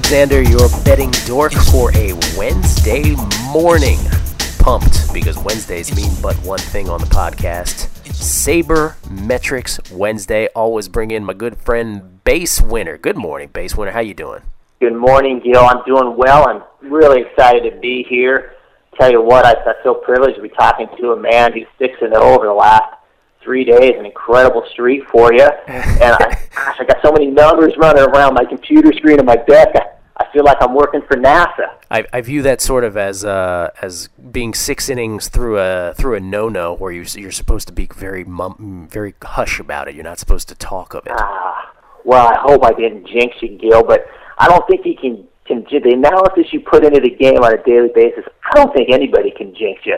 Alexander, your betting dork for a Wednesday morning. Pumped because Wednesdays mean but one thing on the podcast. Saber Metrics Wednesday. Always bring in my good friend Base Winner. Good morning, Base Winner. How you doing? Good morning, Gill. I'm doing well. I'm really excited to be here. Tell you what, I, I feel privileged to be talking to a man who's six and over the last three days. An incredible streak for you. And I, gosh, I got so many numbers running around my computer screen and my desk. I, I feel like I'm working for NASA. I, I view that sort of as uh, as being six innings through a through a no no where you you're supposed to be very mum, very hush about it. You're not supposed to talk of it. Ah, well, I hope I didn't jinx you, Gill, but I don't think you can can the analysis you put into the game on a daily basis. I don't think anybody can jinx you.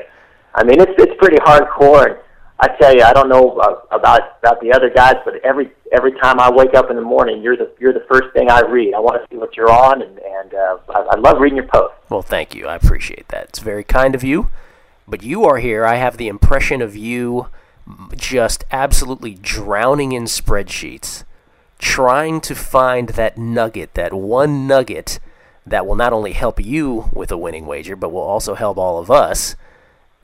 I mean, it's it's pretty hardcore. And I tell you, I don't know about about the other guys, but every every time I wake up in the morning, you're the you're the first thing I read. I want to see what you're on, and and uh, I, I love reading your posts. Well, thank you. I appreciate that. It's very kind of you. But you are here. I have the impression of you just absolutely drowning in spreadsheets, trying to find that nugget, that one nugget that will not only help you with a winning wager, but will also help all of us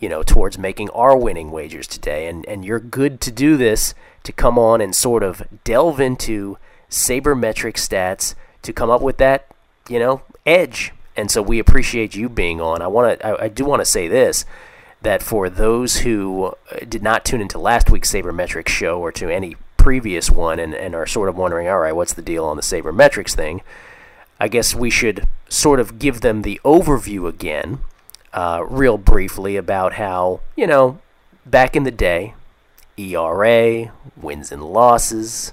you know, towards making our winning wagers today. And, and you're good to do this to come on and sort of delve into sabermetric stats to come up with that, you know, edge. And so we appreciate you being on. I want to, I, I do want to say this that for those who uh, did not tune into last week's sabermetrics show or to any previous one and, and are sort of wondering, all right, what's the deal on the sabermetrics thing? I guess we should sort of give them the overview again uh, real briefly about how, you know, back in the day, ERA, wins and losses,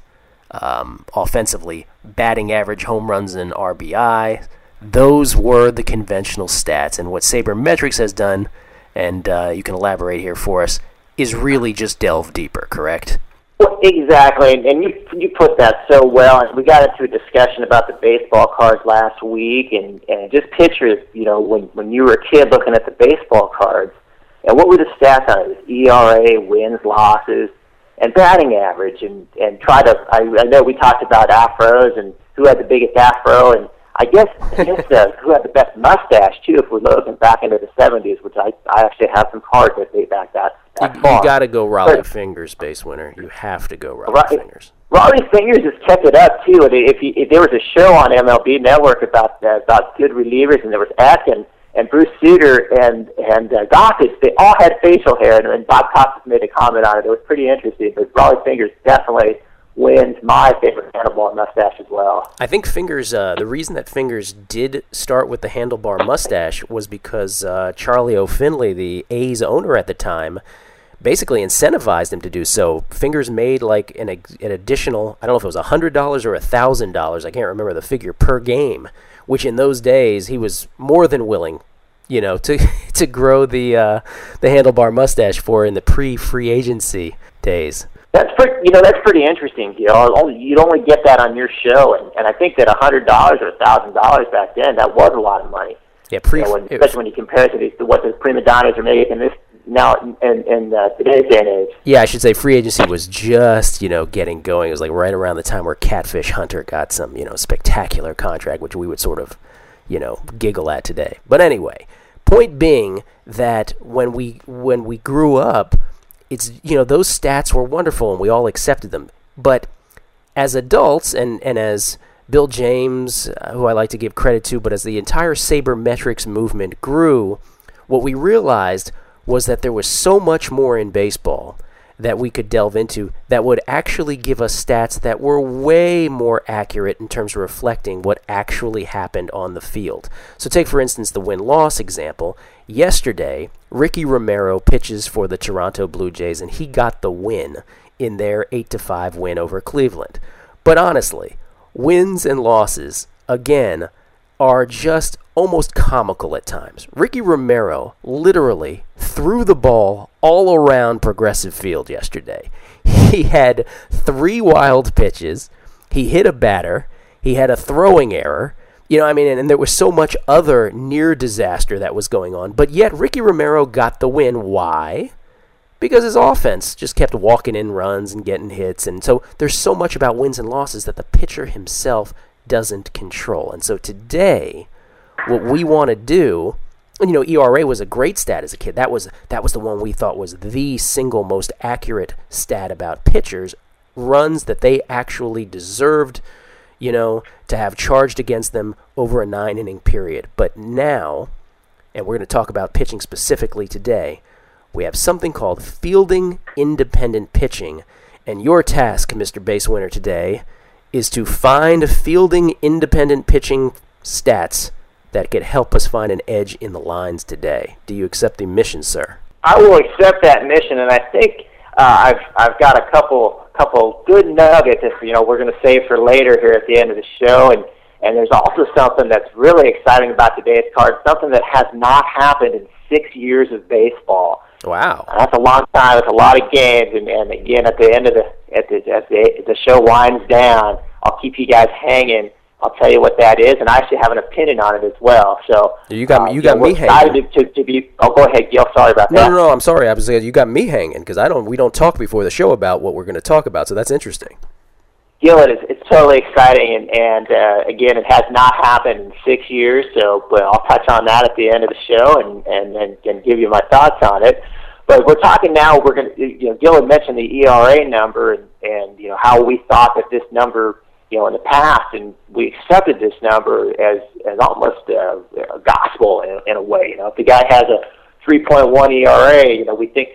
um, offensively, batting average, home runs, and RBI, those were the conventional stats. And what Sabermetrics has done, and uh, you can elaborate here for us, is really just delve deeper, correct? Exactly, and you you put that so well. And we got into a discussion about the baseball cards last week, and and just picture, you know, when when you were a kid looking at the baseball cards, and what were the stats on it? it ERA, wins, losses, and batting average, and and try to. I, I know we talked about afros and who had the biggest afro, and I guess I guess uh, who had the best mustache too. If we're looking back into the '70s, which I I actually have some cards that date back that you, you got to go Rollie but, Fingers, base winner. You have to go Rollie right, Fingers. Rollie Fingers has kept it up too. If, you, if there was a show on MLB Network about uh, about good relievers, and there was Eck and, and Bruce Sutter and and uh, Gossage, they all had facial hair, and, and Bob Costas made a comment on it. It was pretty interesting. But Rollie Fingers definitely wins my favorite handlebar mustache as well. I think Fingers, uh, the reason that Fingers did start with the handlebar mustache was because uh, Charlie O. Finley, the A's owner at the time, basically incentivized him to do so. Fingers made like an, an additional, I don't know if it was $100 or $1,000, I can't remember the figure, per game, which in those days he was more than willing you know, to to grow the uh, the handlebar mustache for in the pre-free agency days. That's pretty, you know, that's pretty interesting. You know, you'd only get that on your show, and, and I think that a hundred dollars or a thousand dollars back then that was a lot of money. Yeah, pre- you know, when, especially was, when you compare it to, these, to what the prima donnas are making this now in, in uh, today's day and age. Yeah, I should say free agency was just you know getting going. It was like right around the time where Catfish Hunter got some you know spectacular contract, which we would sort of you know giggle at today. But anyway, point being that when we when we grew up, it's you know those stats were wonderful and we all accepted them. But as adults and and as Bill James, uh, who I like to give credit to, but as the entire sabermetrics movement grew, what we realized was that there was so much more in baseball that we could delve into that would actually give us stats that were way more accurate in terms of reflecting what actually happened on the field. So, take for instance the win loss example. Yesterday, Ricky Romero pitches for the Toronto Blue Jays and he got the win in their 8 to 5 win over Cleveland. But honestly, wins and losses, again, are just almost comical at times. Ricky Romero literally threw the ball all around Progressive Field yesterday. He had three wild pitches. He hit a batter. He had a throwing error. You know, I mean, and, and there was so much other near disaster that was going on. But yet, Ricky Romero got the win. Why? Because his offense just kept walking in runs and getting hits. And so there's so much about wins and losses that the pitcher himself doesn't control. And so today, what we want to do, you know, ERA was a great stat as a kid. That was that was the one we thought was the single most accurate stat about pitchers, runs that they actually deserved, you know, to have charged against them over a nine inning period. But now, and we're going to talk about pitching specifically today, we have something called fielding independent pitching. And your task, Mr. Base Winner, today is to find fielding independent pitching stats that could help us find an edge in the lines today. Do you accept the mission, sir? I will accept that mission, and I think uh, I've I've got a couple couple good nuggets. If you know, we're going to save for later here at the end of the show, and and there's also something that's really exciting about today's card. Something that has not happened in six years of baseball. Wow, that's a long time. It's a lot of games, and, and again, at the end of the at the as the, the show winds down, I'll keep you guys hanging. I'll tell you what that is, and I actually have an opinion on it as well. So you got uh, you got know, me hanging. To, to, be, oh, go ahead, Gill. Sorry about no, that. No, no, I'm sorry. I was you got me hanging because I don't. We don't talk before the show about what we're going to talk about, so that's interesting. Gill, it is, it's totally exciting, and, and uh, again, it has not happened in six years. So, but I'll touch on that at the end of the show, and and and, and give you my thoughts on it. But we're talking now. We're going to, you know, Gill had mentioned the ERA number, and, and you know how we thought that this number, you know, in the past, and we accepted this number as as almost a, a gospel in, in a way. You know, if the guy has a 3.1 ERA, you know, we think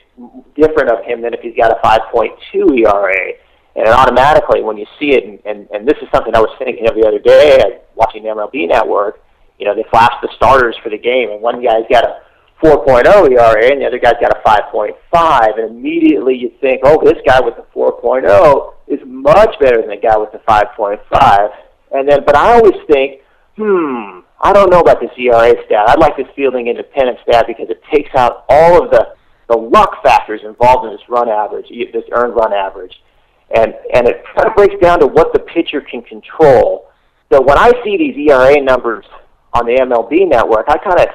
different of him than if he's got a 5.2 ERA. And automatically, when you see it, and, and, and this is something I was thinking of the other day, watching the MLB Network, you know, they flash the starters for the game, and one guy's got a 4.0 ERA, and the other guy's got a 5.5, and immediately you think, oh, this guy with the 4.0 is much better than the guy with the 5.5. And then, but I always think, hmm, I don't know about this ERA stat. I'd like this fielding independent stat because it takes out all of the the luck factors involved in this run average, this earned run average, and and it kind of breaks down to what the pitcher can control. So when I see these ERA numbers on the MLB network, I kind of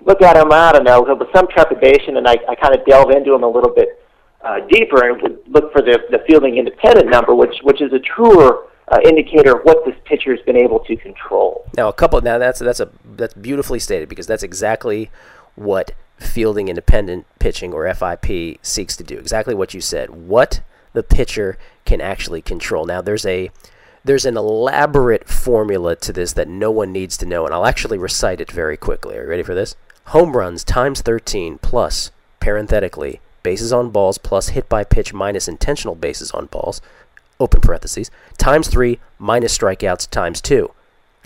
look at them, I don't know, with some trepidation, and I, I kind of delve into them a little bit uh, deeper and look for the, the fielding independent number, which which is a truer uh, indicator of what this pitcher has been able to control. Now, a couple. Now that's that's a that's beautifully stated because that's exactly what fielding independent pitching or FIP seeks to do. Exactly what you said. What the pitcher can actually control. Now, there's a there's an elaborate formula to this that no one needs to know, and I'll actually recite it very quickly. Are you ready for this? Home runs times 13 plus, parenthetically, bases on balls plus hit by pitch minus intentional bases on balls, open parentheses, times 3 minus strikeouts times 2,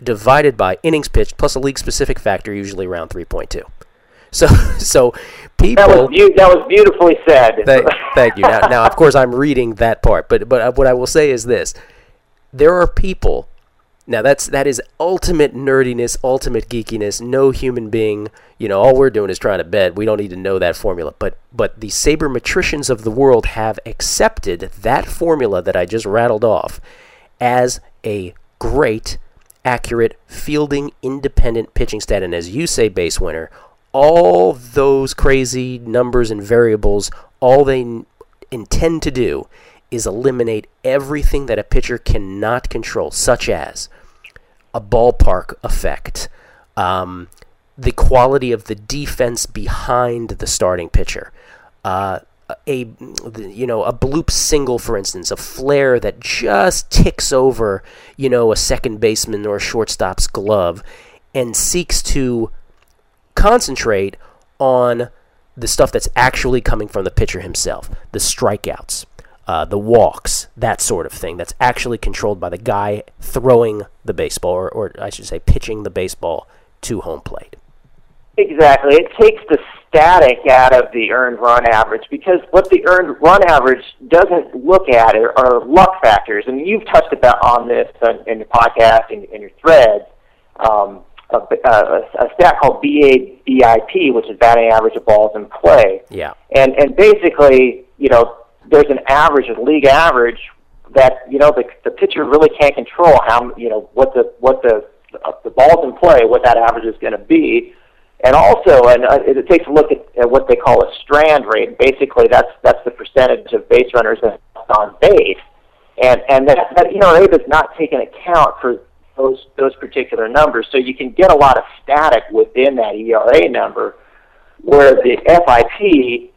divided by innings pitched plus a league specific factor, usually around 3.2. So, so people. That was, be- that was beautifully said. Thank, thank you. Now, now, of course, I'm reading that part, but but what I will say is this: there are people. Now that's that is ultimate nerdiness, ultimate geekiness. No human being, you know, all we're doing is trying to bet. We don't need to know that formula. But but the sabermetricians of the world have accepted that formula that I just rattled off as a great, accurate fielding independent pitching stat. And as you say, base winner, all those crazy numbers and variables, all they n- intend to do is eliminate everything that a pitcher cannot control, such as a ballpark effect, um, the quality of the defense behind the starting pitcher, uh, a you know a bloop single, for instance, a flare that just ticks over you know a second baseman or a shortstop's glove, and seeks to concentrate on the stuff that's actually coming from the pitcher himself, the strikeouts, uh, the walks, that sort of thing. That's actually controlled by the guy throwing the baseball, or, or I should say, pitching the baseball to home plate. Exactly. It takes the static out of the earned run average because what the earned run average doesn't look at are, are luck factors, and you've touched about on this in your podcast and in your threads. Um, a, a, a stat called BABIP, which is batting average of balls in play. Yeah. And and basically, you know, there's an average, a league average that you know the the pitcher really can't control how you know what the what the uh, the balls in play, what that average is going to be. And also, and uh, it takes a look at, at what they call a strand rate. Basically, that's that's the percentage of base runners that on base, and and that that ERA does not take into account for those those particular numbers. So you can get a lot of static within that ERA number, where the FIP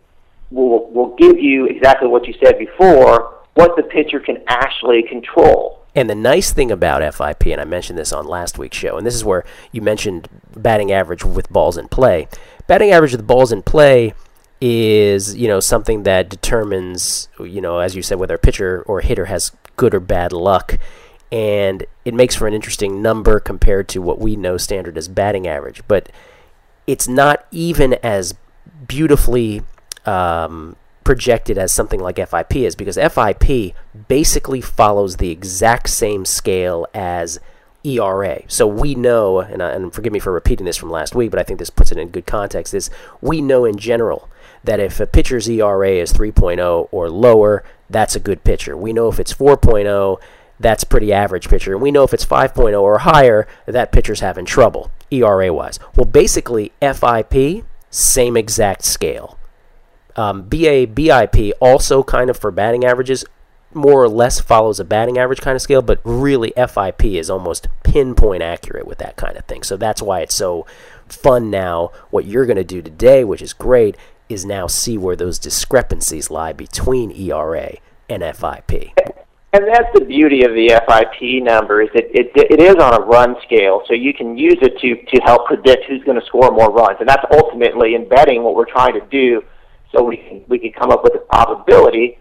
will will give you exactly what you said before, what the pitcher can actually control. And the nice thing about FIP, and I mentioned this on last week's show, and this is where you mentioned batting average with balls in play. Batting average with balls in play is, you know, something that determines, you know, as you said, whether a pitcher or a hitter has good or bad luck. And it makes for an interesting number compared to what we know standard as batting average. But it's not even as beautifully um, projected as something like FIP is because FIP basically follows the exact same scale as ERA. So we know, and, and forgive me for repeating this from last week, but I think this puts it in good context, is we know in general that if a pitcher's ERA is 3.0 or lower, that's a good pitcher. We know if it's 4.0, that's pretty average pitcher. And we know if it's 5.0 or higher, that pitcher's having trouble, ERA wise. Well, basically, FIP, same exact scale. Um, BA BIP also kind of for batting averages more or less follows a batting average kind of scale, but really FIP is almost pinpoint accurate with that kind of thing. So that's why it's so fun now. What you're going to do today, which is great, is now see where those discrepancies lie between ERA and FIP. And that's the beauty of the FIP number is that it, it is on a run scale, so you can use it to, to help predict who's going to score more runs. And that's ultimately in betting what we're trying to do so we can, we can come up with a probability,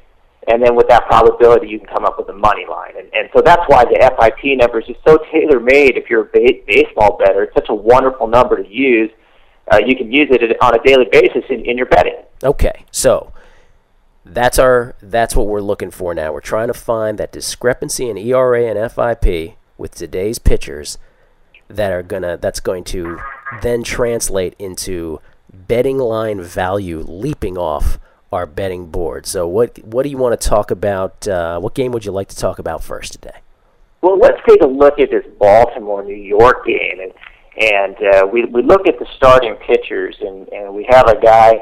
and then with that probability, you can come up with a money line. And, and so that's why the FIP number is just so tailor made if you're a ba- baseball bettor. It's such a wonderful number to use. Uh, you can use it on a daily basis in, in your betting. Okay, so that's our that's what we're looking for now. We're trying to find that discrepancy in ERA and FIP with today's pitchers that are gonna that's going to then translate into betting line value leaping off our betting board. So, what what do you want to talk about? Uh, what game would you like to talk about first today? Well, let's take a look at this Baltimore New York game, and and uh, we we look at the starting pitchers, and and we have a guy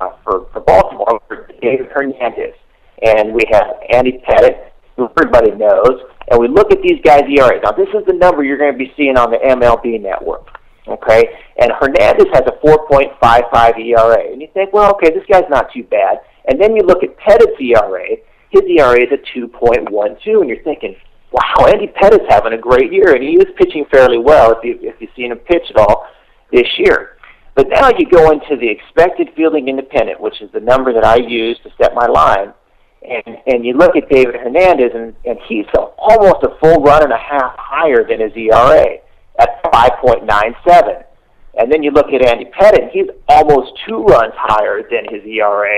uh, for for Baltimore, David Hernandez, and we have Andy Pettitte, who everybody knows, and we look at these guys' ERA. Now, this is the number you're going to be seeing on the MLB Network. Okay, and Hernandez has a 4.55 ERA, and you think, well, okay, this guy's not too bad. And then you look at Pettitte's ERA; his ERA is a 2.12, and you're thinking, wow, Andy Pettitte's having a great year, and he is pitching fairly well if you if you've seen him pitch at all this year. But now you go into the expected fielding independent, which is the number that I use to set my line, and and you look at David Hernandez, and and he's almost a full run and a half higher than his ERA at 5.97. And then you look at Andy Pettitte, he's almost two runs higher than his ERA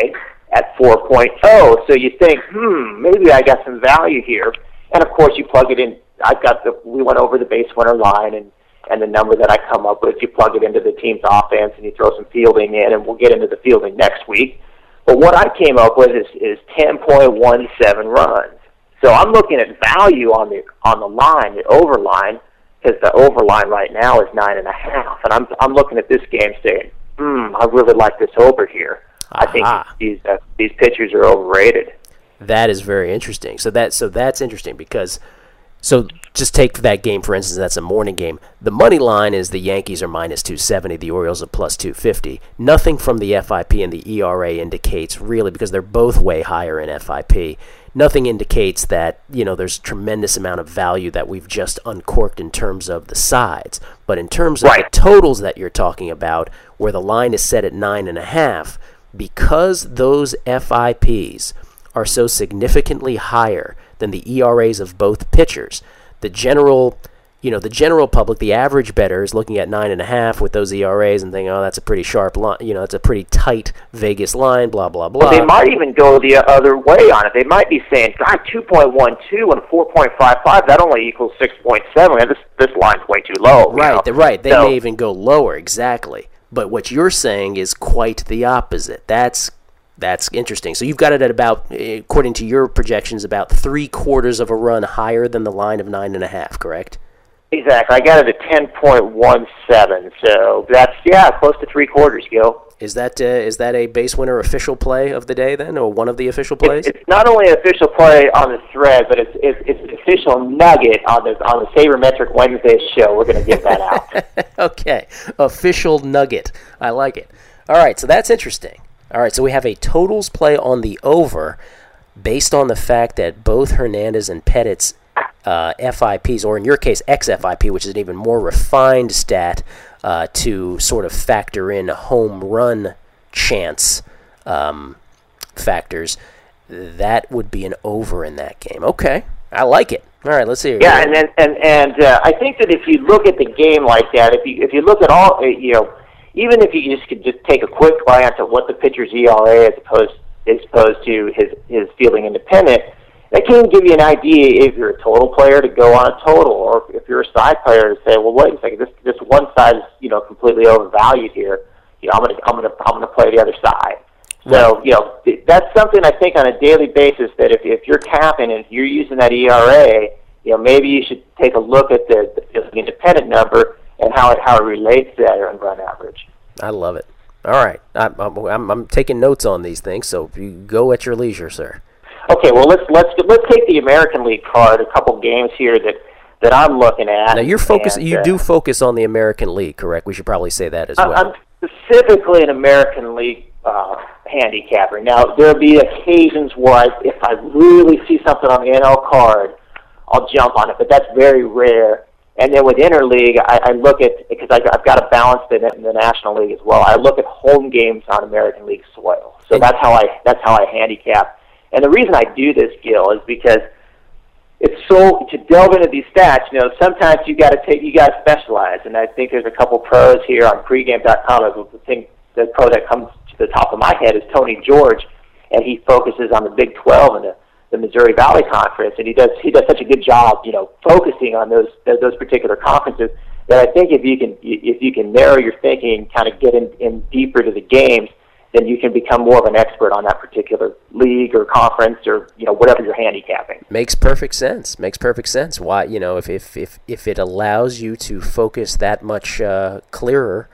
at 4.0. So you think, hmm, maybe I got some value here. And of course, you plug it in. I've got the. We went over the base winner line and and the number that I come up with. You plug it into the team's offense and you throw some fielding in, and we'll get into the fielding next week. But what I came up with is is 10.17 runs. So I'm looking at value on the on the line, the over line because the over line right now is nine and a half, and I'm I'm looking at this game saying, hmm, I really like this over here. Aha. I think these uh, these pitchers are overrated. That is very interesting. So that so that's interesting because so just take that game for instance. That's a morning game. The money line is the Yankees are minus 270, the Orioles are plus 250. Nothing from the FIP and the ERA indicates really because they're both way higher in FIP nothing indicates that you know there's a tremendous amount of value that we've just uncorked in terms of the sides. But in terms of right. the totals that you're talking about, where the line is set at nine and a half, because those FIPs are so significantly higher than the ERAs of both pitchers, the general you know, the general public, the average bettor is looking at nine and a half with those ERAs and thinking, oh, that's a pretty sharp line. You know, it's a pretty tight Vegas line. Blah blah blah. Well, they might even go the other way on it. They might be saying, God, two point one two and four point five five. That only equals six point seven. This this line's way too low. Right, know? right. They so, may even go lower. Exactly. But what you're saying is quite the opposite. That's that's interesting. So you've got it at about, according to your projections, about three quarters of a run higher than the line of nine and a half. Correct? Exactly. I got it at ten point one seven. So that's yeah, close to three quarters, Gill. Is that uh, is that a base winner official play of the day then, or one of the official plays? It's, it's not only an official play on the thread, but it's it's, it's an official nugget on the on the Sabermetric Wednesday show. We're going to get that out. okay, official nugget. I like it. All right, so that's interesting. All right, so we have a totals play on the over, based on the fact that both Hernandez and Pettitte's uh, FIPs, or in your case, XFIP, which is an even more refined stat uh, to sort of factor in home run chance um, factors, that would be an over in that game. Okay, I like it. All right, let's see. Yeah, and then, and and uh, I think that if you look at the game like that, if you if you look at all, uh, you know, even if you just could just take a quick glance at what the pitcher's ERA as opposed as opposed to his his fielding independent, that can give you an idea if you're a total player to go on a total, or if you're a side player to say, well, wait a second, this this one side is you know completely overvalued here. You know, I'm gonna I'm gonna I'm gonna play the other side. So you know that's something I think on a daily basis that if if you're capping and you're using that ERA, you know maybe you should take a look at the, the independent number and how it how it relates to that earned run average. I love it. All right, I'm, I'm, I'm taking notes on these things, so you go at your leisure, sir. Okay, well let's let's let's take the American League card. A couple games here that that I'm looking at. Now you're focus. And, you uh, do focus on the American League, correct? We should probably say that as well. I'm specifically an American League uh, handicapper. Now there'll be occasions where I, if I really see something on the NL card, I'll jump on it, but that's very rare. And then with interleague, I, I look at because I, I've got to balance it in the National League as well. I look at home games on American League soil, so that's how I that's how I handicap and the reason I do this, Gill, is because it's so to delve into these stats. You know, sometimes you got to take you got to specialize, and I think there's a couple pros here on pregame.com. The thing, the pro that comes to the top of my head is Tony George, and he focuses on the Big 12 and the, the Missouri Valley Conference, and he does he does such a good job, you know, focusing on those those particular conferences. That I think if you can if you can narrow your thinking, and kind of get in, in deeper to the games, then you can become more of an expert on that particular league or conference or you know whatever you're handicapping. Makes perfect sense. Makes perfect sense. Why you know if if if, if it allows you to focus that much uh, clearer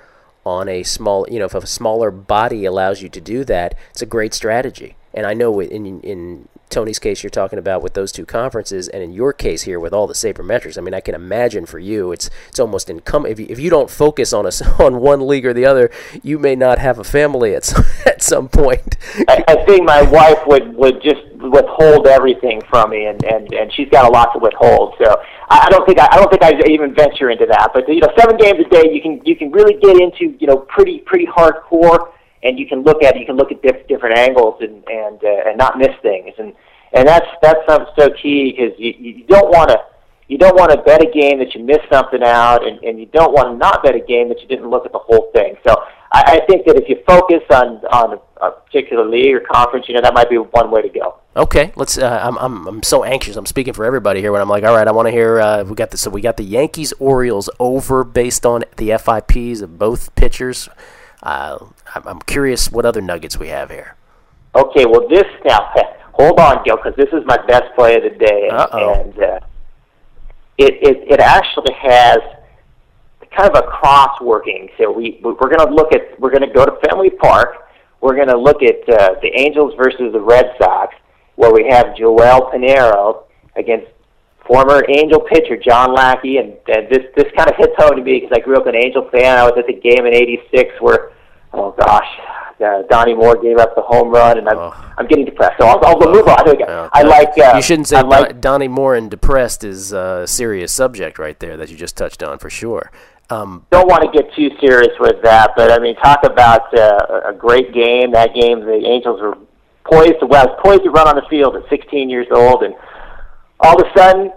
on a small you know if a smaller body allows you to do that, it's a great strategy. And I know in in Tony's case you're talking about with those two conferences, and in your case here with all the sabermetrics, I mean, I can imagine for you, it's it's almost incumbent if you, if you don't focus on a, on one league or the other, you may not have a family at some, at some point. I, I think my wife would would just withhold everything from me, and and and she's got a lot to withhold. So I, I don't think I, I don't think I even venture into that. But you know, seven games a day, you can you can really get into you know pretty pretty hardcore and you can look at you can look at diff- different angles and and uh, and not miss things and and that's that's something so key because you you don't want to you don't want to bet a game that you missed something out and, and you don't want to not bet a game that you didn't look at the whole thing so I, I think that if you focus on on a, particular league or conference you know that might be one way to go Okay, let's. Uh, I'm, I'm I'm so anxious. I'm speaking for everybody here when I'm like, all right, I want to hear. Uh, we got this. So we got the Yankees Orioles over based on the FIPS of both pitchers. Uh, I'm curious what other nuggets we have here. Okay, well, this now, hold on, Gill, because this is my best play of the day, Uh-oh. and uh, it, it it actually has kind of a cross working. So we we're going to look at we're going to go to Fenway Park. We're going to look at uh, the Angels versus the Red Sox, where we have Joel Piñeiro against former Angel pitcher John Lackey, and, and this this kind of hits home to me because I grew up an Angel fan. I was at the game in '86 where oh gosh, uh, Donnie Moore gave up the home run, and I'm oh. I'm getting depressed. So I'll, I'll oh. move on. I, I like. Uh, you shouldn't say like, Donnie Moore and depressed is a serious subject right there that you just touched on for sure. Um, don't want to get too serious with that, but I mean, talk about uh, a great game. That game, the Angels were poised to well, poised to run on the field at 16 years old, and all of a sudden,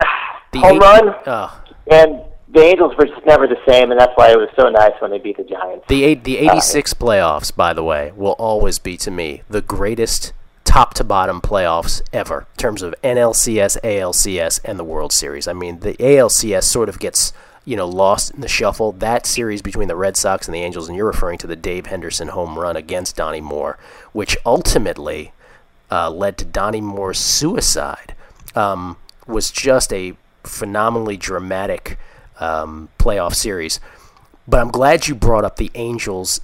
the home run, oh. and the Angels were just never the same, and that's why it was so nice when they beat the Giants. The eight, the '86 uh, playoffs, by the way, will always be to me the greatest top to bottom playoffs ever in terms of NLCS, ALCS, and the World Series. I mean, the ALCS sort of gets you know lost in the shuffle. That series between the Red Sox and the Angels, and you're referring to the Dave Henderson home run against Donnie Moore, which ultimately uh, led to Donnie Moore's suicide, um, was just a phenomenally dramatic um, playoff series. But I'm glad you brought up the Angels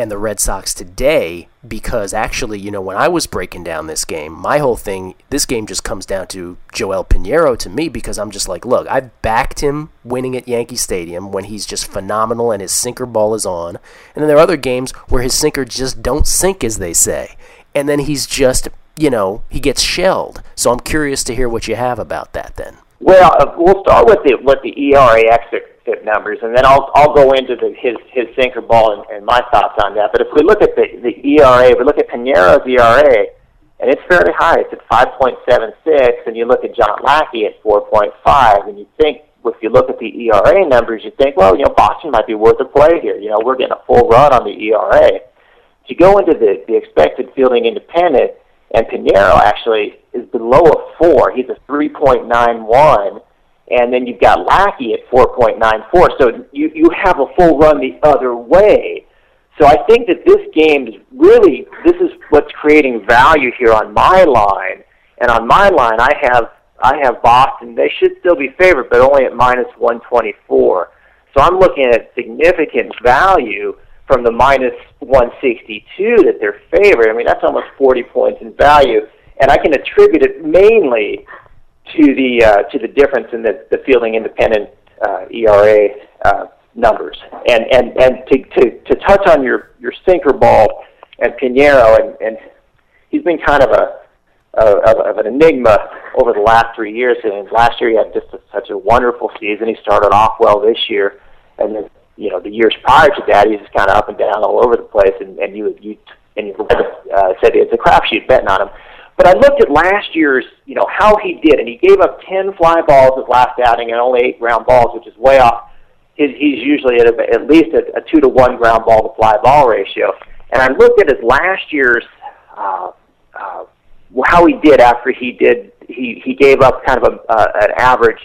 and the Red Sox today because actually, you know, when I was breaking down this game, my whole thing, this game just comes down to Joel Piñeiro to me because I'm just like, look, I've backed him winning at Yankee Stadium when he's just phenomenal and his sinker ball is on. And then there are other games where his sinker just don't sink, as they say. And then he's just, you know, he gets shelled. So I'm curious to hear what you have about that then. Well, uh, we'll start with the with the ERA exit numbers, and then I'll I'll go into the, his his sinker ball and, and my thoughts on that. But if we look at the the ERA, we look at Piñeiro's ERA, and it's fairly high. It's at 5.76, and you look at John Lackey at 4.5, and you think if you look at the ERA numbers, you think, well, you know, Boston might be worth a play here. You know, we're getting a full run on the ERA. If you go into the the expected fielding independent, and Piñeiro actually is below a four. He's a 3.91 and then you've got Lackey at 4.94. So you, you have a full run the other way. So I think that this game is really, this is what's creating value here on my line. And on my line, I have, I have Boston. They should still be favored, but only at minus 124. So I'm looking at significant value from the minus 162 that they're favored. I mean, that's almost 40 points in value. And I can attribute it mainly to the uh, to the difference in the, the fielding independent uh, ERA uh, numbers. And and and to, to to touch on your your sinker ball and Piñeiro, and, and he's been kind of a of, of an enigma over the last three years. And last year he had just a, such a wonderful season. He started off well this year, and then you know the years prior to that he's just kind of up and down all over the place. And, and you you and you uh, said it's a crapshoot betting on him. But I looked at last year's, you know, how he did, and he gave up 10 fly balls his last outing and only eight ground balls, which is way off. His, he's usually at, a, at least a, a two to one ground ball to fly ball ratio. And I looked at his last year's, uh, uh, how he did after he did, he, he gave up kind of a, uh, an average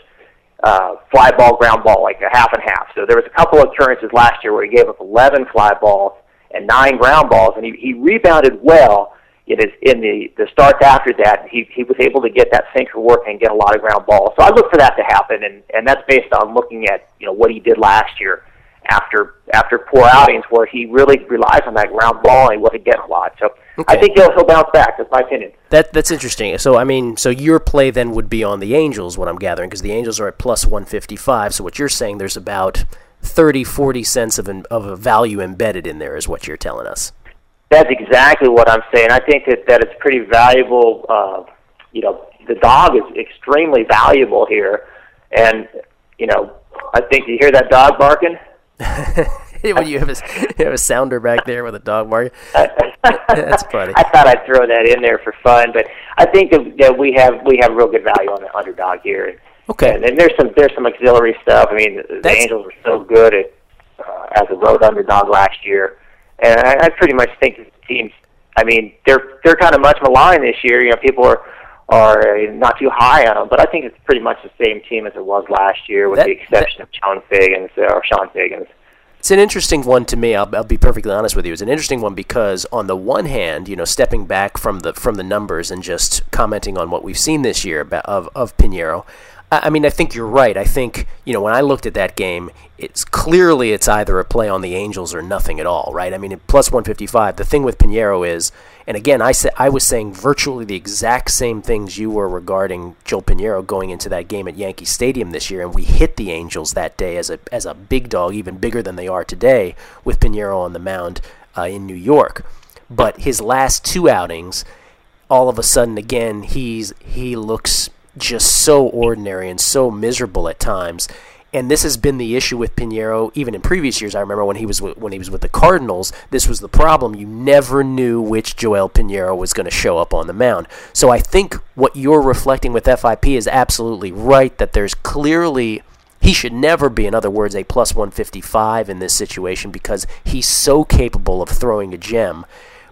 uh, fly ball ground ball, like a half and half. So there was a couple of occurrences last year where he gave up 11 fly balls and nine ground balls, and he, he rebounded well it is in the the starts after that, he he was able to get that sinker working and get a lot of ground balls. So I look for that to happen, and and that's based on looking at you know what he did last year after after poor outings where he really relies on that ground ball and he wasn't getting a lot. So okay. I think he'll he'll bounce back. That's my opinion. That that's interesting. So I mean, so your play then would be on the Angels, what I'm gathering, because the Angels are at plus 155. So what you're saying, there's about 30, 40 cents of an, of a value embedded in there, is what you're telling us. That's exactly what I'm saying. I think that that it's pretty valuable. Uh, you know, the dog is extremely valuable here, and you know, I think you hear that dog barking. when you have a you have a sounder back there with a dog barking, that's funny. I thought I'd throw that in there for fun, but I think that we have we have real good value on the underdog here. Okay, and, and there's some there's some auxiliary stuff. I mean, the that's, Angels were so good at uh, as a road underdog last year and I, I pretty much think the teams. I mean, they're they're kind of much maligned this year. You know, people are are not too high on them, but I think it's pretty much the same team as it was last year, with that, the exception that, of Chone uh, or Chone Figgins. It's an interesting one to me. I'll, I'll, be perfectly honest with you. It's an interesting one because, on the one hand, you know, stepping back from the from the numbers and just commenting on what we've seen this year of of Piñeiro, I mean, I think you're right. I think you know when I looked at that game, it's clearly it's either a play on the Angels or nothing at all, right? I mean, plus 155. The thing with Piñeiro is, and again, I said I was saying virtually the exact same things you were regarding Joel Piñeiro going into that game at Yankee Stadium this year, and we hit the Angels that day as a as a big dog, even bigger than they are today, with Piñeiro on the mound uh, in New York. But his last two outings, all of a sudden, again, he's he looks just so ordinary and so miserable at times. And this has been the issue with Piñeiro even in previous years. I remember when he was with, when he was with the Cardinals, this was the problem. You never knew which Joel Piñeiro was going to show up on the mound. So I think what you're reflecting with FIP is absolutely right. That there's clearly he should never be, in other words, a plus 155 in this situation because he's so capable of throwing a gem.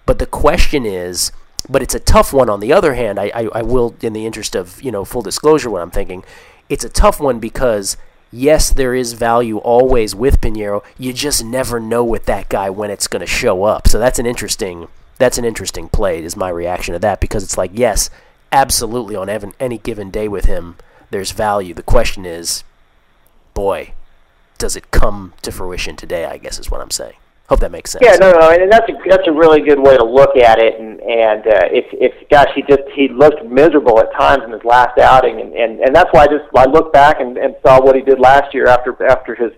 But the question is but it's a tough one. On the other hand, I, I, I will, in the interest of you know full disclosure, what I'm thinking, it's a tough one because yes, there is value always with Piñeiro. You just never know with that guy when it's going to show up. So that's an interesting that's an interesting play. Is my reaction to that because it's like yes, absolutely on any given day with him, there's value. The question is, boy, does it come to fruition today? I guess is what I'm saying. Hope that makes sense. Yeah, no, no, and that's a that's a really good way to look at it. And and uh, if if gosh, he just he looked miserable at times in his last outing, and and and that's why I just I look back and, and saw what he did last year after after his.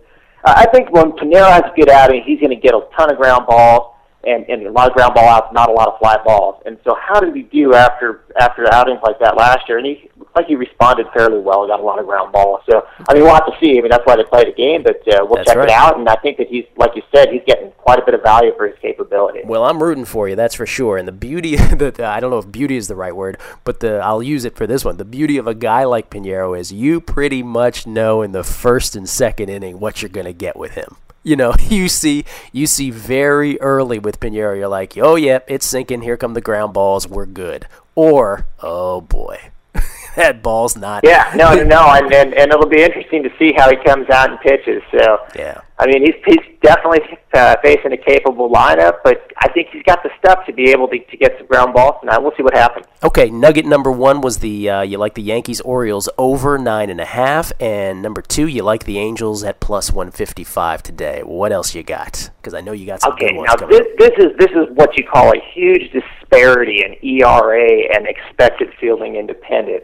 I think when Piñeiro has a good outing, he's going to get a ton of ground balls and, and a lot of ground ball outs, not a lot of fly balls. And so, how did he do after after outings like that last year? And he looked like he responded fairly well. Got a lot of ground balls. So, I mean, we'll have to see. I mean, that's why they play the game, but uh, we'll That's check right. it out. And I think that he's, like you said, he's getting quite a bit of value for his capability. Well, I'm rooting for you, that's for sure. And the beauty, the- I don't know if beauty is the right word, but the I'll use it for this one. The beauty of a guy like Piñeiro is you pretty much know in the first and second inning what you're going to get with him. You know, you see, you see very early with Piñeiro, you're like, oh yep, it's sinking. Here come the ground balls. We're good. Or, oh boy, that ball's not. Yeah, no, no, no, and, and and it'll be interesting to see how he comes out and pitches. So, Yeah. I mean, he's he's definitely uh, facing a capable lineup, but I think he's got the stuff to be able to, to get some ground balls tonight. We'll see what happens. Okay, nugget number one was the uh, you like the Yankees Orioles over nine and a half, and number two you like the Angels at plus one fifty five today. What else you got? Because I know you got some Okay, good ones now coming. this this is this is what you call a huge disparity in ERA and expected fielding independent.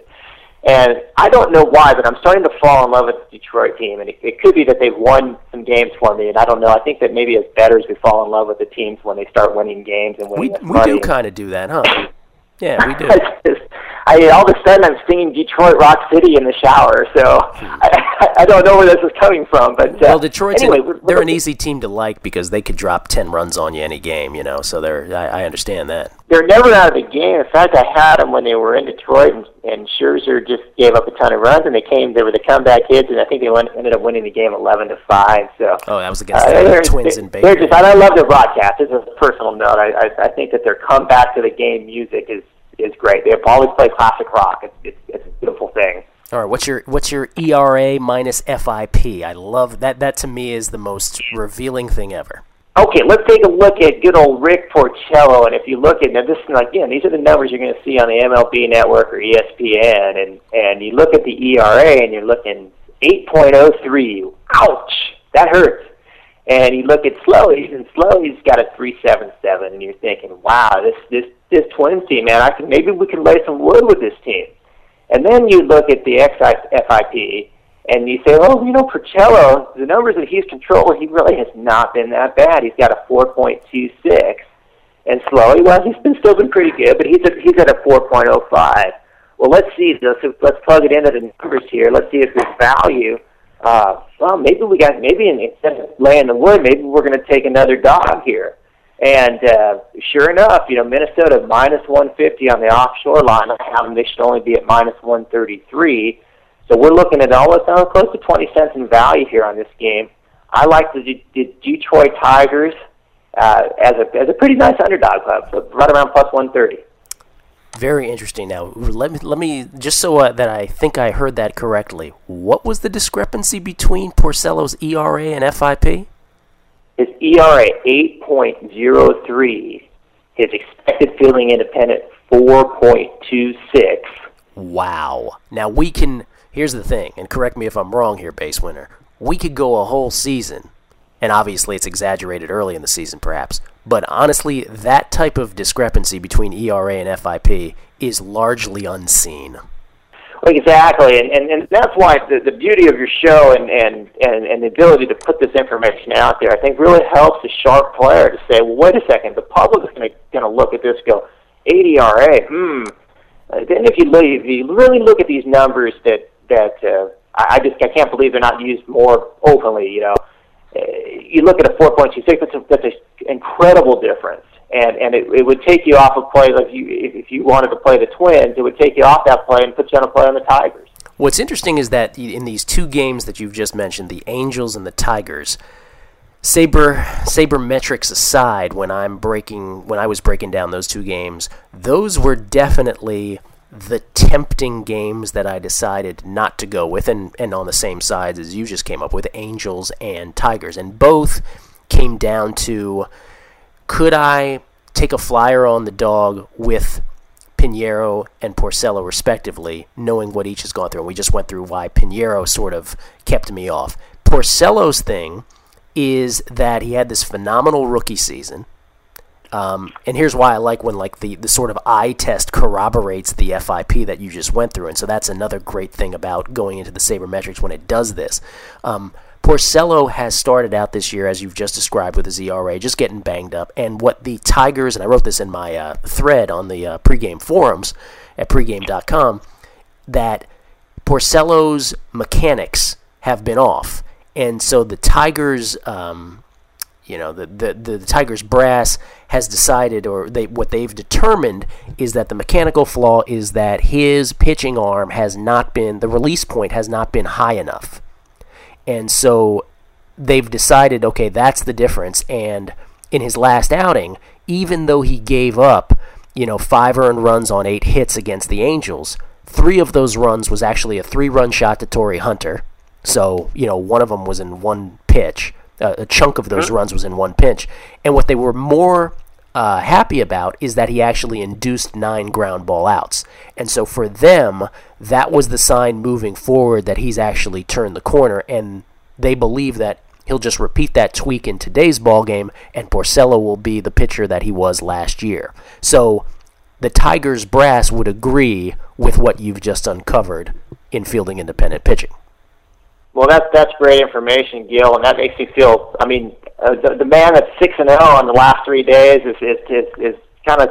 And I don't know why, but I'm starting to fall in love with the Detroit team, and it, it could be that they've won some games for me, and I don't know. I think that maybe as bettors we fall in love with the teams when they start winning games and we winning us we do kind of do that, huh? Yeah, we do. I all of a sudden I'm singing Detroit Rock City in the shower, so I, I don't know where this is coming from. But uh, Well, Detroit's anyway, an, they're an easy team to like because they could drop ten runs on you any game, you know. So they're I, I understand that. they're never out of the game. In fact, I had them when they were in Detroit, and, and Scherzer just gave up a ton of runs, and they came. They were the comeback kids, and I think they went, ended up winning the game eleven to five. So. Oh, that was against Uh, the they're- Twins they're, and they're Baker. just, I love their broadcast. This is a personal note. I, I, I think that their comeback to the game music is is great. They always play classic rock. It's, it's, it's a beautiful thing. All right, what's your what's your ERA minus FIP? I love that. That to me is the most revealing thing ever. Okay, let's take a look at good old Rick Porcello. And if you look at now, this is again, these are the numbers you're going to see on the MLB Network or ESPN, and and you look at the ERA, and you're looking 8.03. Ouch, that hurts. And you look at Slowey's, and Slowey's got a 3.77, and you're thinking, wow, this this this Twins team, man, I can maybe we can lay some wood with this team. And then you look at the XFIP, and you say, oh, you know, Porcello, the numbers that he's controlled, he really has not been that bad. He's got a 4.26. And Slowey, well, he's been still been pretty good, but he's at, he's at a 4.05. Well, let's see. Let's, let's plug it into the numbers here. Let's see if there's value. Uh, well, maybe we got maybe instead of laying the wood, maybe we're going to take another dog here. And uh, sure enough, you know, Minnesota minus 150 on the offshore line. I have them. They should only be at minus 133. So we're looking at almost uh, close to 20 cents in value here on this game. I like the, the Detroit Tigers uh, as a as a pretty nice underdog club, so right around plus 130. Very interesting. Now, let me let me just so uh, that I think I heard that correctly. What was the discrepancy between Porcello's ERA and FIP? His ERA 8.03. His expected fielding independent 4.26. Wow. Now we can. Here's the thing, and correct me if I'm wrong here, base winner. We could go a whole season, and obviously it's exaggerated early in the season, perhaps. But honestly, that type of discrepancy between ERA and FIP is largely unseen. Exactly, and, and, and that's why the, the beauty of your show and, and, and, and the ability to put this information out there, I think, really helps the sharp player to say, well, wait a second, the public is going to look at this, go, 80 RA, hmm. Uh, then if you look, you really look at these numbers that that uh, I I just I can't believe they're not used more openly. You know, uh, you look at a 4.26, that's a, that's an incredible difference. And and it, it would take you off a play like you if, if you wanted to play the Twins, it would take you off that play and put you on a play on the Tigers. What's interesting is that in these two games that you've just mentioned, the Angels and the Tigers, saber sabermetrics aside, when I'm breaking when I was breaking down those two games, those were definitely the tempting games that I decided not to go with, and, and on the same sides as you just came up with, Angels and Tigers, and both came down to could I take a flyer on the dog with Piñeiro and Porcello respectively, knowing what each has gone through. And we just went through why Piñeiro sort of kept me off. Porcello's thing is that he had this phenomenal rookie season. Um, and here's why I like when like the, the sort of eye test corroborates the FIP that you just went through. And so that's another great thing about going into the sabermetrics when it does this. Um, Porcello has started out this year, as you've just described, with his ERA, just getting banged up. And what the Tigers, and I wrote this in my uh, thread on the uh, pregame forums at pregame.com, that Porcello's mechanics have been off. And so the Tigers, um, you know, the, the, the, Tigers brass has decided, or they what they've determined is that the mechanical flaw is that his pitching arm has not been, the release point has not been high enough. And so they've decided, okay, that's the difference. And in his last outing, even though he gave up, you know, five earned runs on eight hits against the Angels, three of those runs was actually a three run shot to Torii Hunter. So, you know, one of them was in one pitch. Uh, a chunk of those runs was in one pitch. And what they were more uh, happy about is that he actually induced nine ground ball outs. And so for them, that was the sign moving forward that he's actually turned the corner. And they believe that he'll just repeat that tweak in today's ball game, and Porcello will be the pitcher that he was last year. So the Tigers brass would agree with what you've just uncovered in fielding independent pitching. Well, that's that's great information, Gill, and that makes me feel. I mean, uh, the, the man that's six and zero on the last three days is is is, is kind of,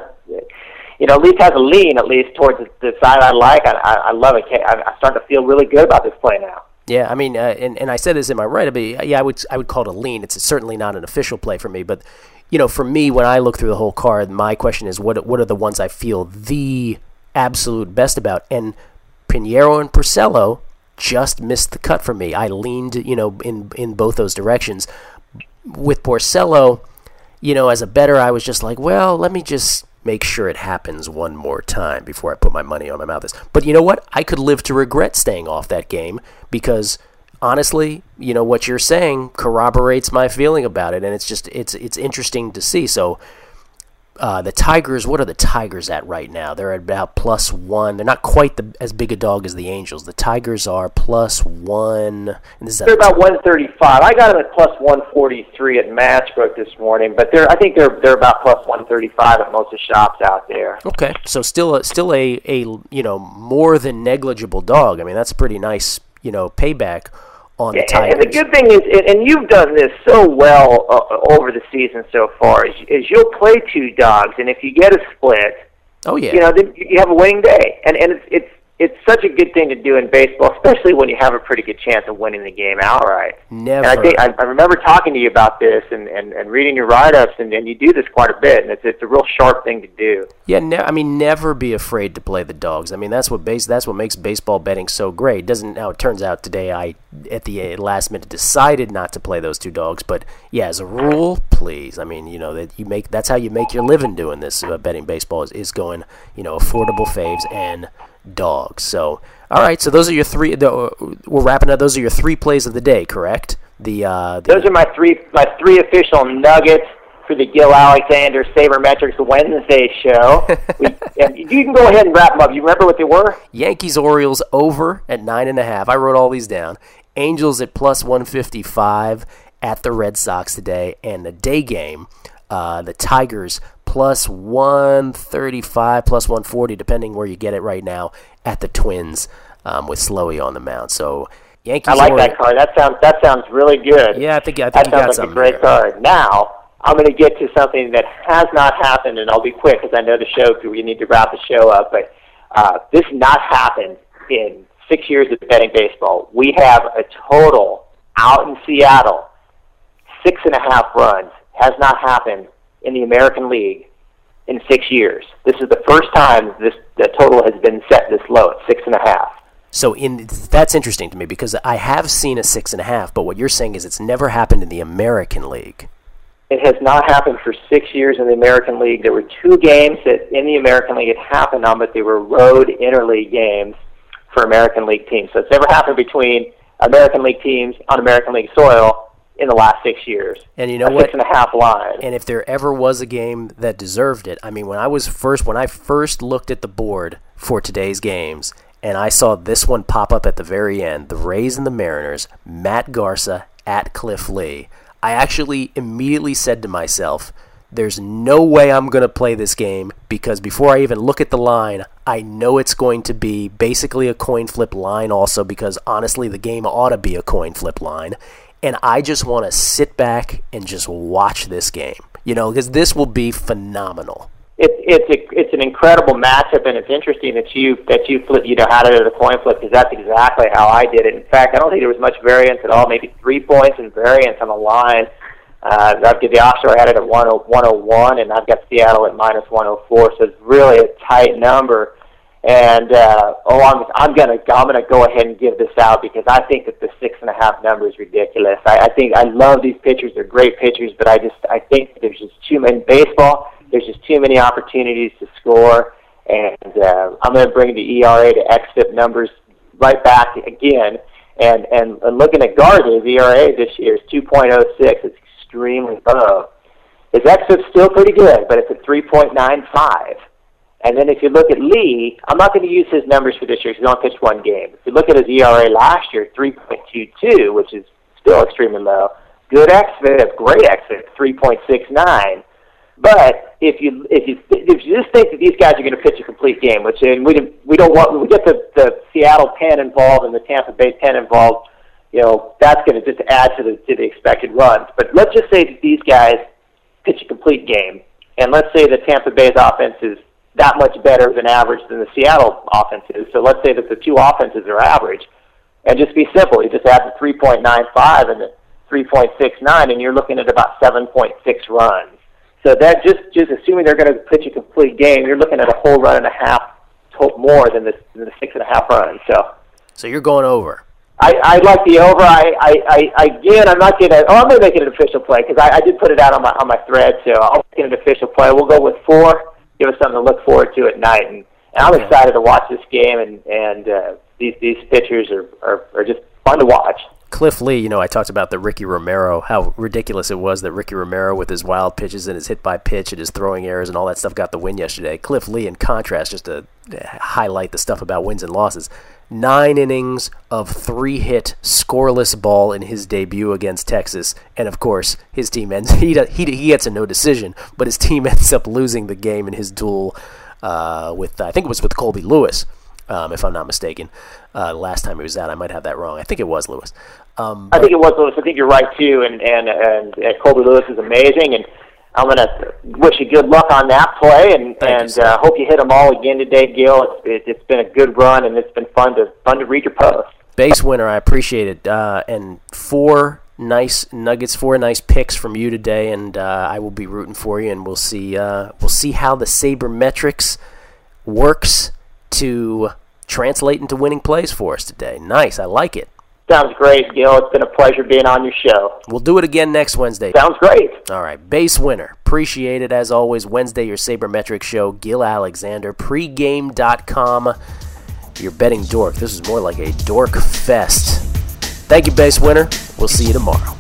you know, at least has a lean at least towards the, the side I like. I I, I love it. I, I'm starting to feel really good about this play now. Yeah, I mean, uh, and and I said this in my write-up. yeah, I would I would call it a lean. It's certainly not an official play for me, but you know, for me, when I look through the whole card, my question is, what what are the ones I feel the absolute best about? And Piñeiro and Porcello just missed the cut for me. I leaned, you know, in in both those directions. With Porcello, you know, as a better, I was just like, well, let me just make sure it happens one more time before I put my money on my mouth. But you know what? I could live to regret staying off that game because honestly, you know what you're saying corroborates my feeling about it, and it's just it's it's interesting to see. So uh, the Tigers, what are the Tigers at right now? They're at about plus one. They're not quite the, as big a dog as the Angels. The Tigers are plus one. they're about one thirty-five. I got them at plus one forty-three at Matchbook this morning, but they're I think they're they're about plus one thirty-five at most of the shops out there. Okay, so still a, still a a you know more than negligible dog. I mean that's pretty nice you know payback on the Tigers. And the good thing is, and you've done this so well uh, over the season so far, is, is you'll play two dogs, and if you get a split, oh yeah, you know, then you have a winning day, and and it's it's it's such a good thing to do in baseball, especially when you have a pretty good chance of winning the game outright. Never. And I think I, I remember talking to you about this and, and, and reading your write-ups, and, and you do this quite a bit, and it's it's a real sharp thing to do. Yeah, ne- I mean, never be afraid to play the dogs. I mean, that's what base that's what makes baseball betting so great. Doesn't now it turns out today I at the last minute decided not to play those two dogs, but yeah, as a rule, please. I mean, you know that you make that's how you make your living doing this uh, betting baseball is, is going you know affordable faves and dogs. So, all right. So those are your three. The, we're wrapping up. Those are your three plays of the day, correct? The, uh, the those are my three my three official nuggets for the Gill Alexander Sabermetrics Wednesday show. we, and you can go ahead and wrap them up. You remember what they were? Yankees Orioles over at nine and a half. I wrote all these down. Angels at plus one fifty five at the Red Sox today, and the day game. Uh, the Tigers plus 135, plus 140, depending where you get it right now, at the Twins um, with Slowey on the mound. So Yankees. I like that card. That sounds that sounds really good. Yeah, I think I think that you sounds like a great here. card. Now I'm going to get to something that has not happened, and I'll be quick because I know the show. We need to wrap the show up, but uh, this not happened in six years of betting baseball. We have a total out in Seattle six and a half runs has not happened in the American League in six years. This is the first time this the total has been set this low at six and a half. So in that's interesting to me because I have seen a six and a half, but what you're saying is it's never happened in the American League. It has not happened for six years in the American League. There were two games that in the American League it happened on, but they were road interleague games for American League teams. So it's never happened between American League teams on American League soil in the last six years. And you know what? Six and a half line. And if there ever was a game that deserved it, I mean, when I was first, when I first looked at the board for today's games, and I saw this one pop up at the very end, the Rays and the Mariners, Matt Garza at Cliff Lee. I actually immediately said to myself, there's no way I'm going to play this game because before I even look at the line, I know it's going to be basically a coin flip line, also because honestly, the game ought to be a coin flip line. And I just want to sit back and just watch this game, you know, because this will be phenomenal. It, it's a, it's an incredible matchup, and it's interesting that you that you flip you know how to do the coin flip because that's exactly how I did it. In fact, I don't think there was much variance at all, maybe three points in variance on the line uh, I've got the offshore had it at 101, and I've got Seattle at minus 104. So it's really a tight number. And uh, oh, I'm I'm gonna I'm gonna go ahead and give this out because I think that the six and a half number is ridiculous. I, I think I love these pitchers; they're great pitchers, but I just I think there's just too many baseball. There's just too many opportunities to score, and uh, I'm gonna bring the ERA to xFIP numbers right back again. And and, and looking at Garza's ERA this year is 2.06. It's extremely low. His xFIP's still pretty good, but it's at 3.95. And then if you look at Lee, I'm not going to use his numbers for this year because he only pitched one game. If you look at his ERA last year, 3.22, which is still extremely low. Good xFIP, great xFIP, 3.69. But if you if you if you just think that these guys are going to pitch a complete game, which and we we don't want we get the the Seattle pen involved and the Tampa Bay pen involved, you know, that's going to just add to the to the expected runs. But let's just say that these guys pitch a complete game, and let's say that Tampa Bay's offense is that much better than average than the Seattle offense is. So let's say that the two offenses are average, and just be simple. You just add the 3.95 and the 3.69, and you're looking at about 7.6 runs. So that just just assuming they're going to pitch a complete game, you're looking at a whole run and a half more than the, than the six and a half runs. So. So you're going over. I, I like the over. I, I, I again, I'm not gonna. Oh, I'm gonna make it an official play because I, I did put it out on my on my thread. So I'll make it an official play. We'll go with four. Give us something to look forward to at night, and, and I'm excited to watch this game. And and uh, these these pitchers are, are are just fun to watch. Cliff Lee, you know, I talked about the Ricky Romero, how ridiculous it was that Ricky Romero, with his wild pitches and his hit by pitch and his throwing errors and all that stuff, got the win yesterday. Cliff Lee, in contrast, just to highlight the stuff about wins and losses, nine innings of three hit scoreless ball in his debut against Texas, and of course his team ends. He he he gets a no decision, but his team ends up losing the game in his duel uh, with I think it was with Colby Lewis, um, if I'm not mistaken. Uh, last time he was out, I might have that wrong. I think it was Lewis. Um, I think it was Lewis. I think you're right too, and and and, and Colby Lewis is amazing and. I'm going to wish you good luck on that play, and and uh, hope you hit them all again today, Gill. It's, it, it's been a good run, and it's been fun to fun to read your post. Basewinner, I appreciate it, uh, and four nice nuggets, four nice picks from you today, and uh, I will be rooting for you, and we'll see uh, we'll see how the sabermetrics works to translate into winning plays for us today. Nice, I like it. Sounds great, Gill. It's been a pleasure being on your show. We'll do it again next Wednesday. Sounds great. All right. Basewinner. Appreciate it as always. Wednesday, your Sabermetric show. Gill Alexander. Pregame.com. Your betting dork. This is more like a dork fest. Thank you, Basewinner. We'll see you tomorrow.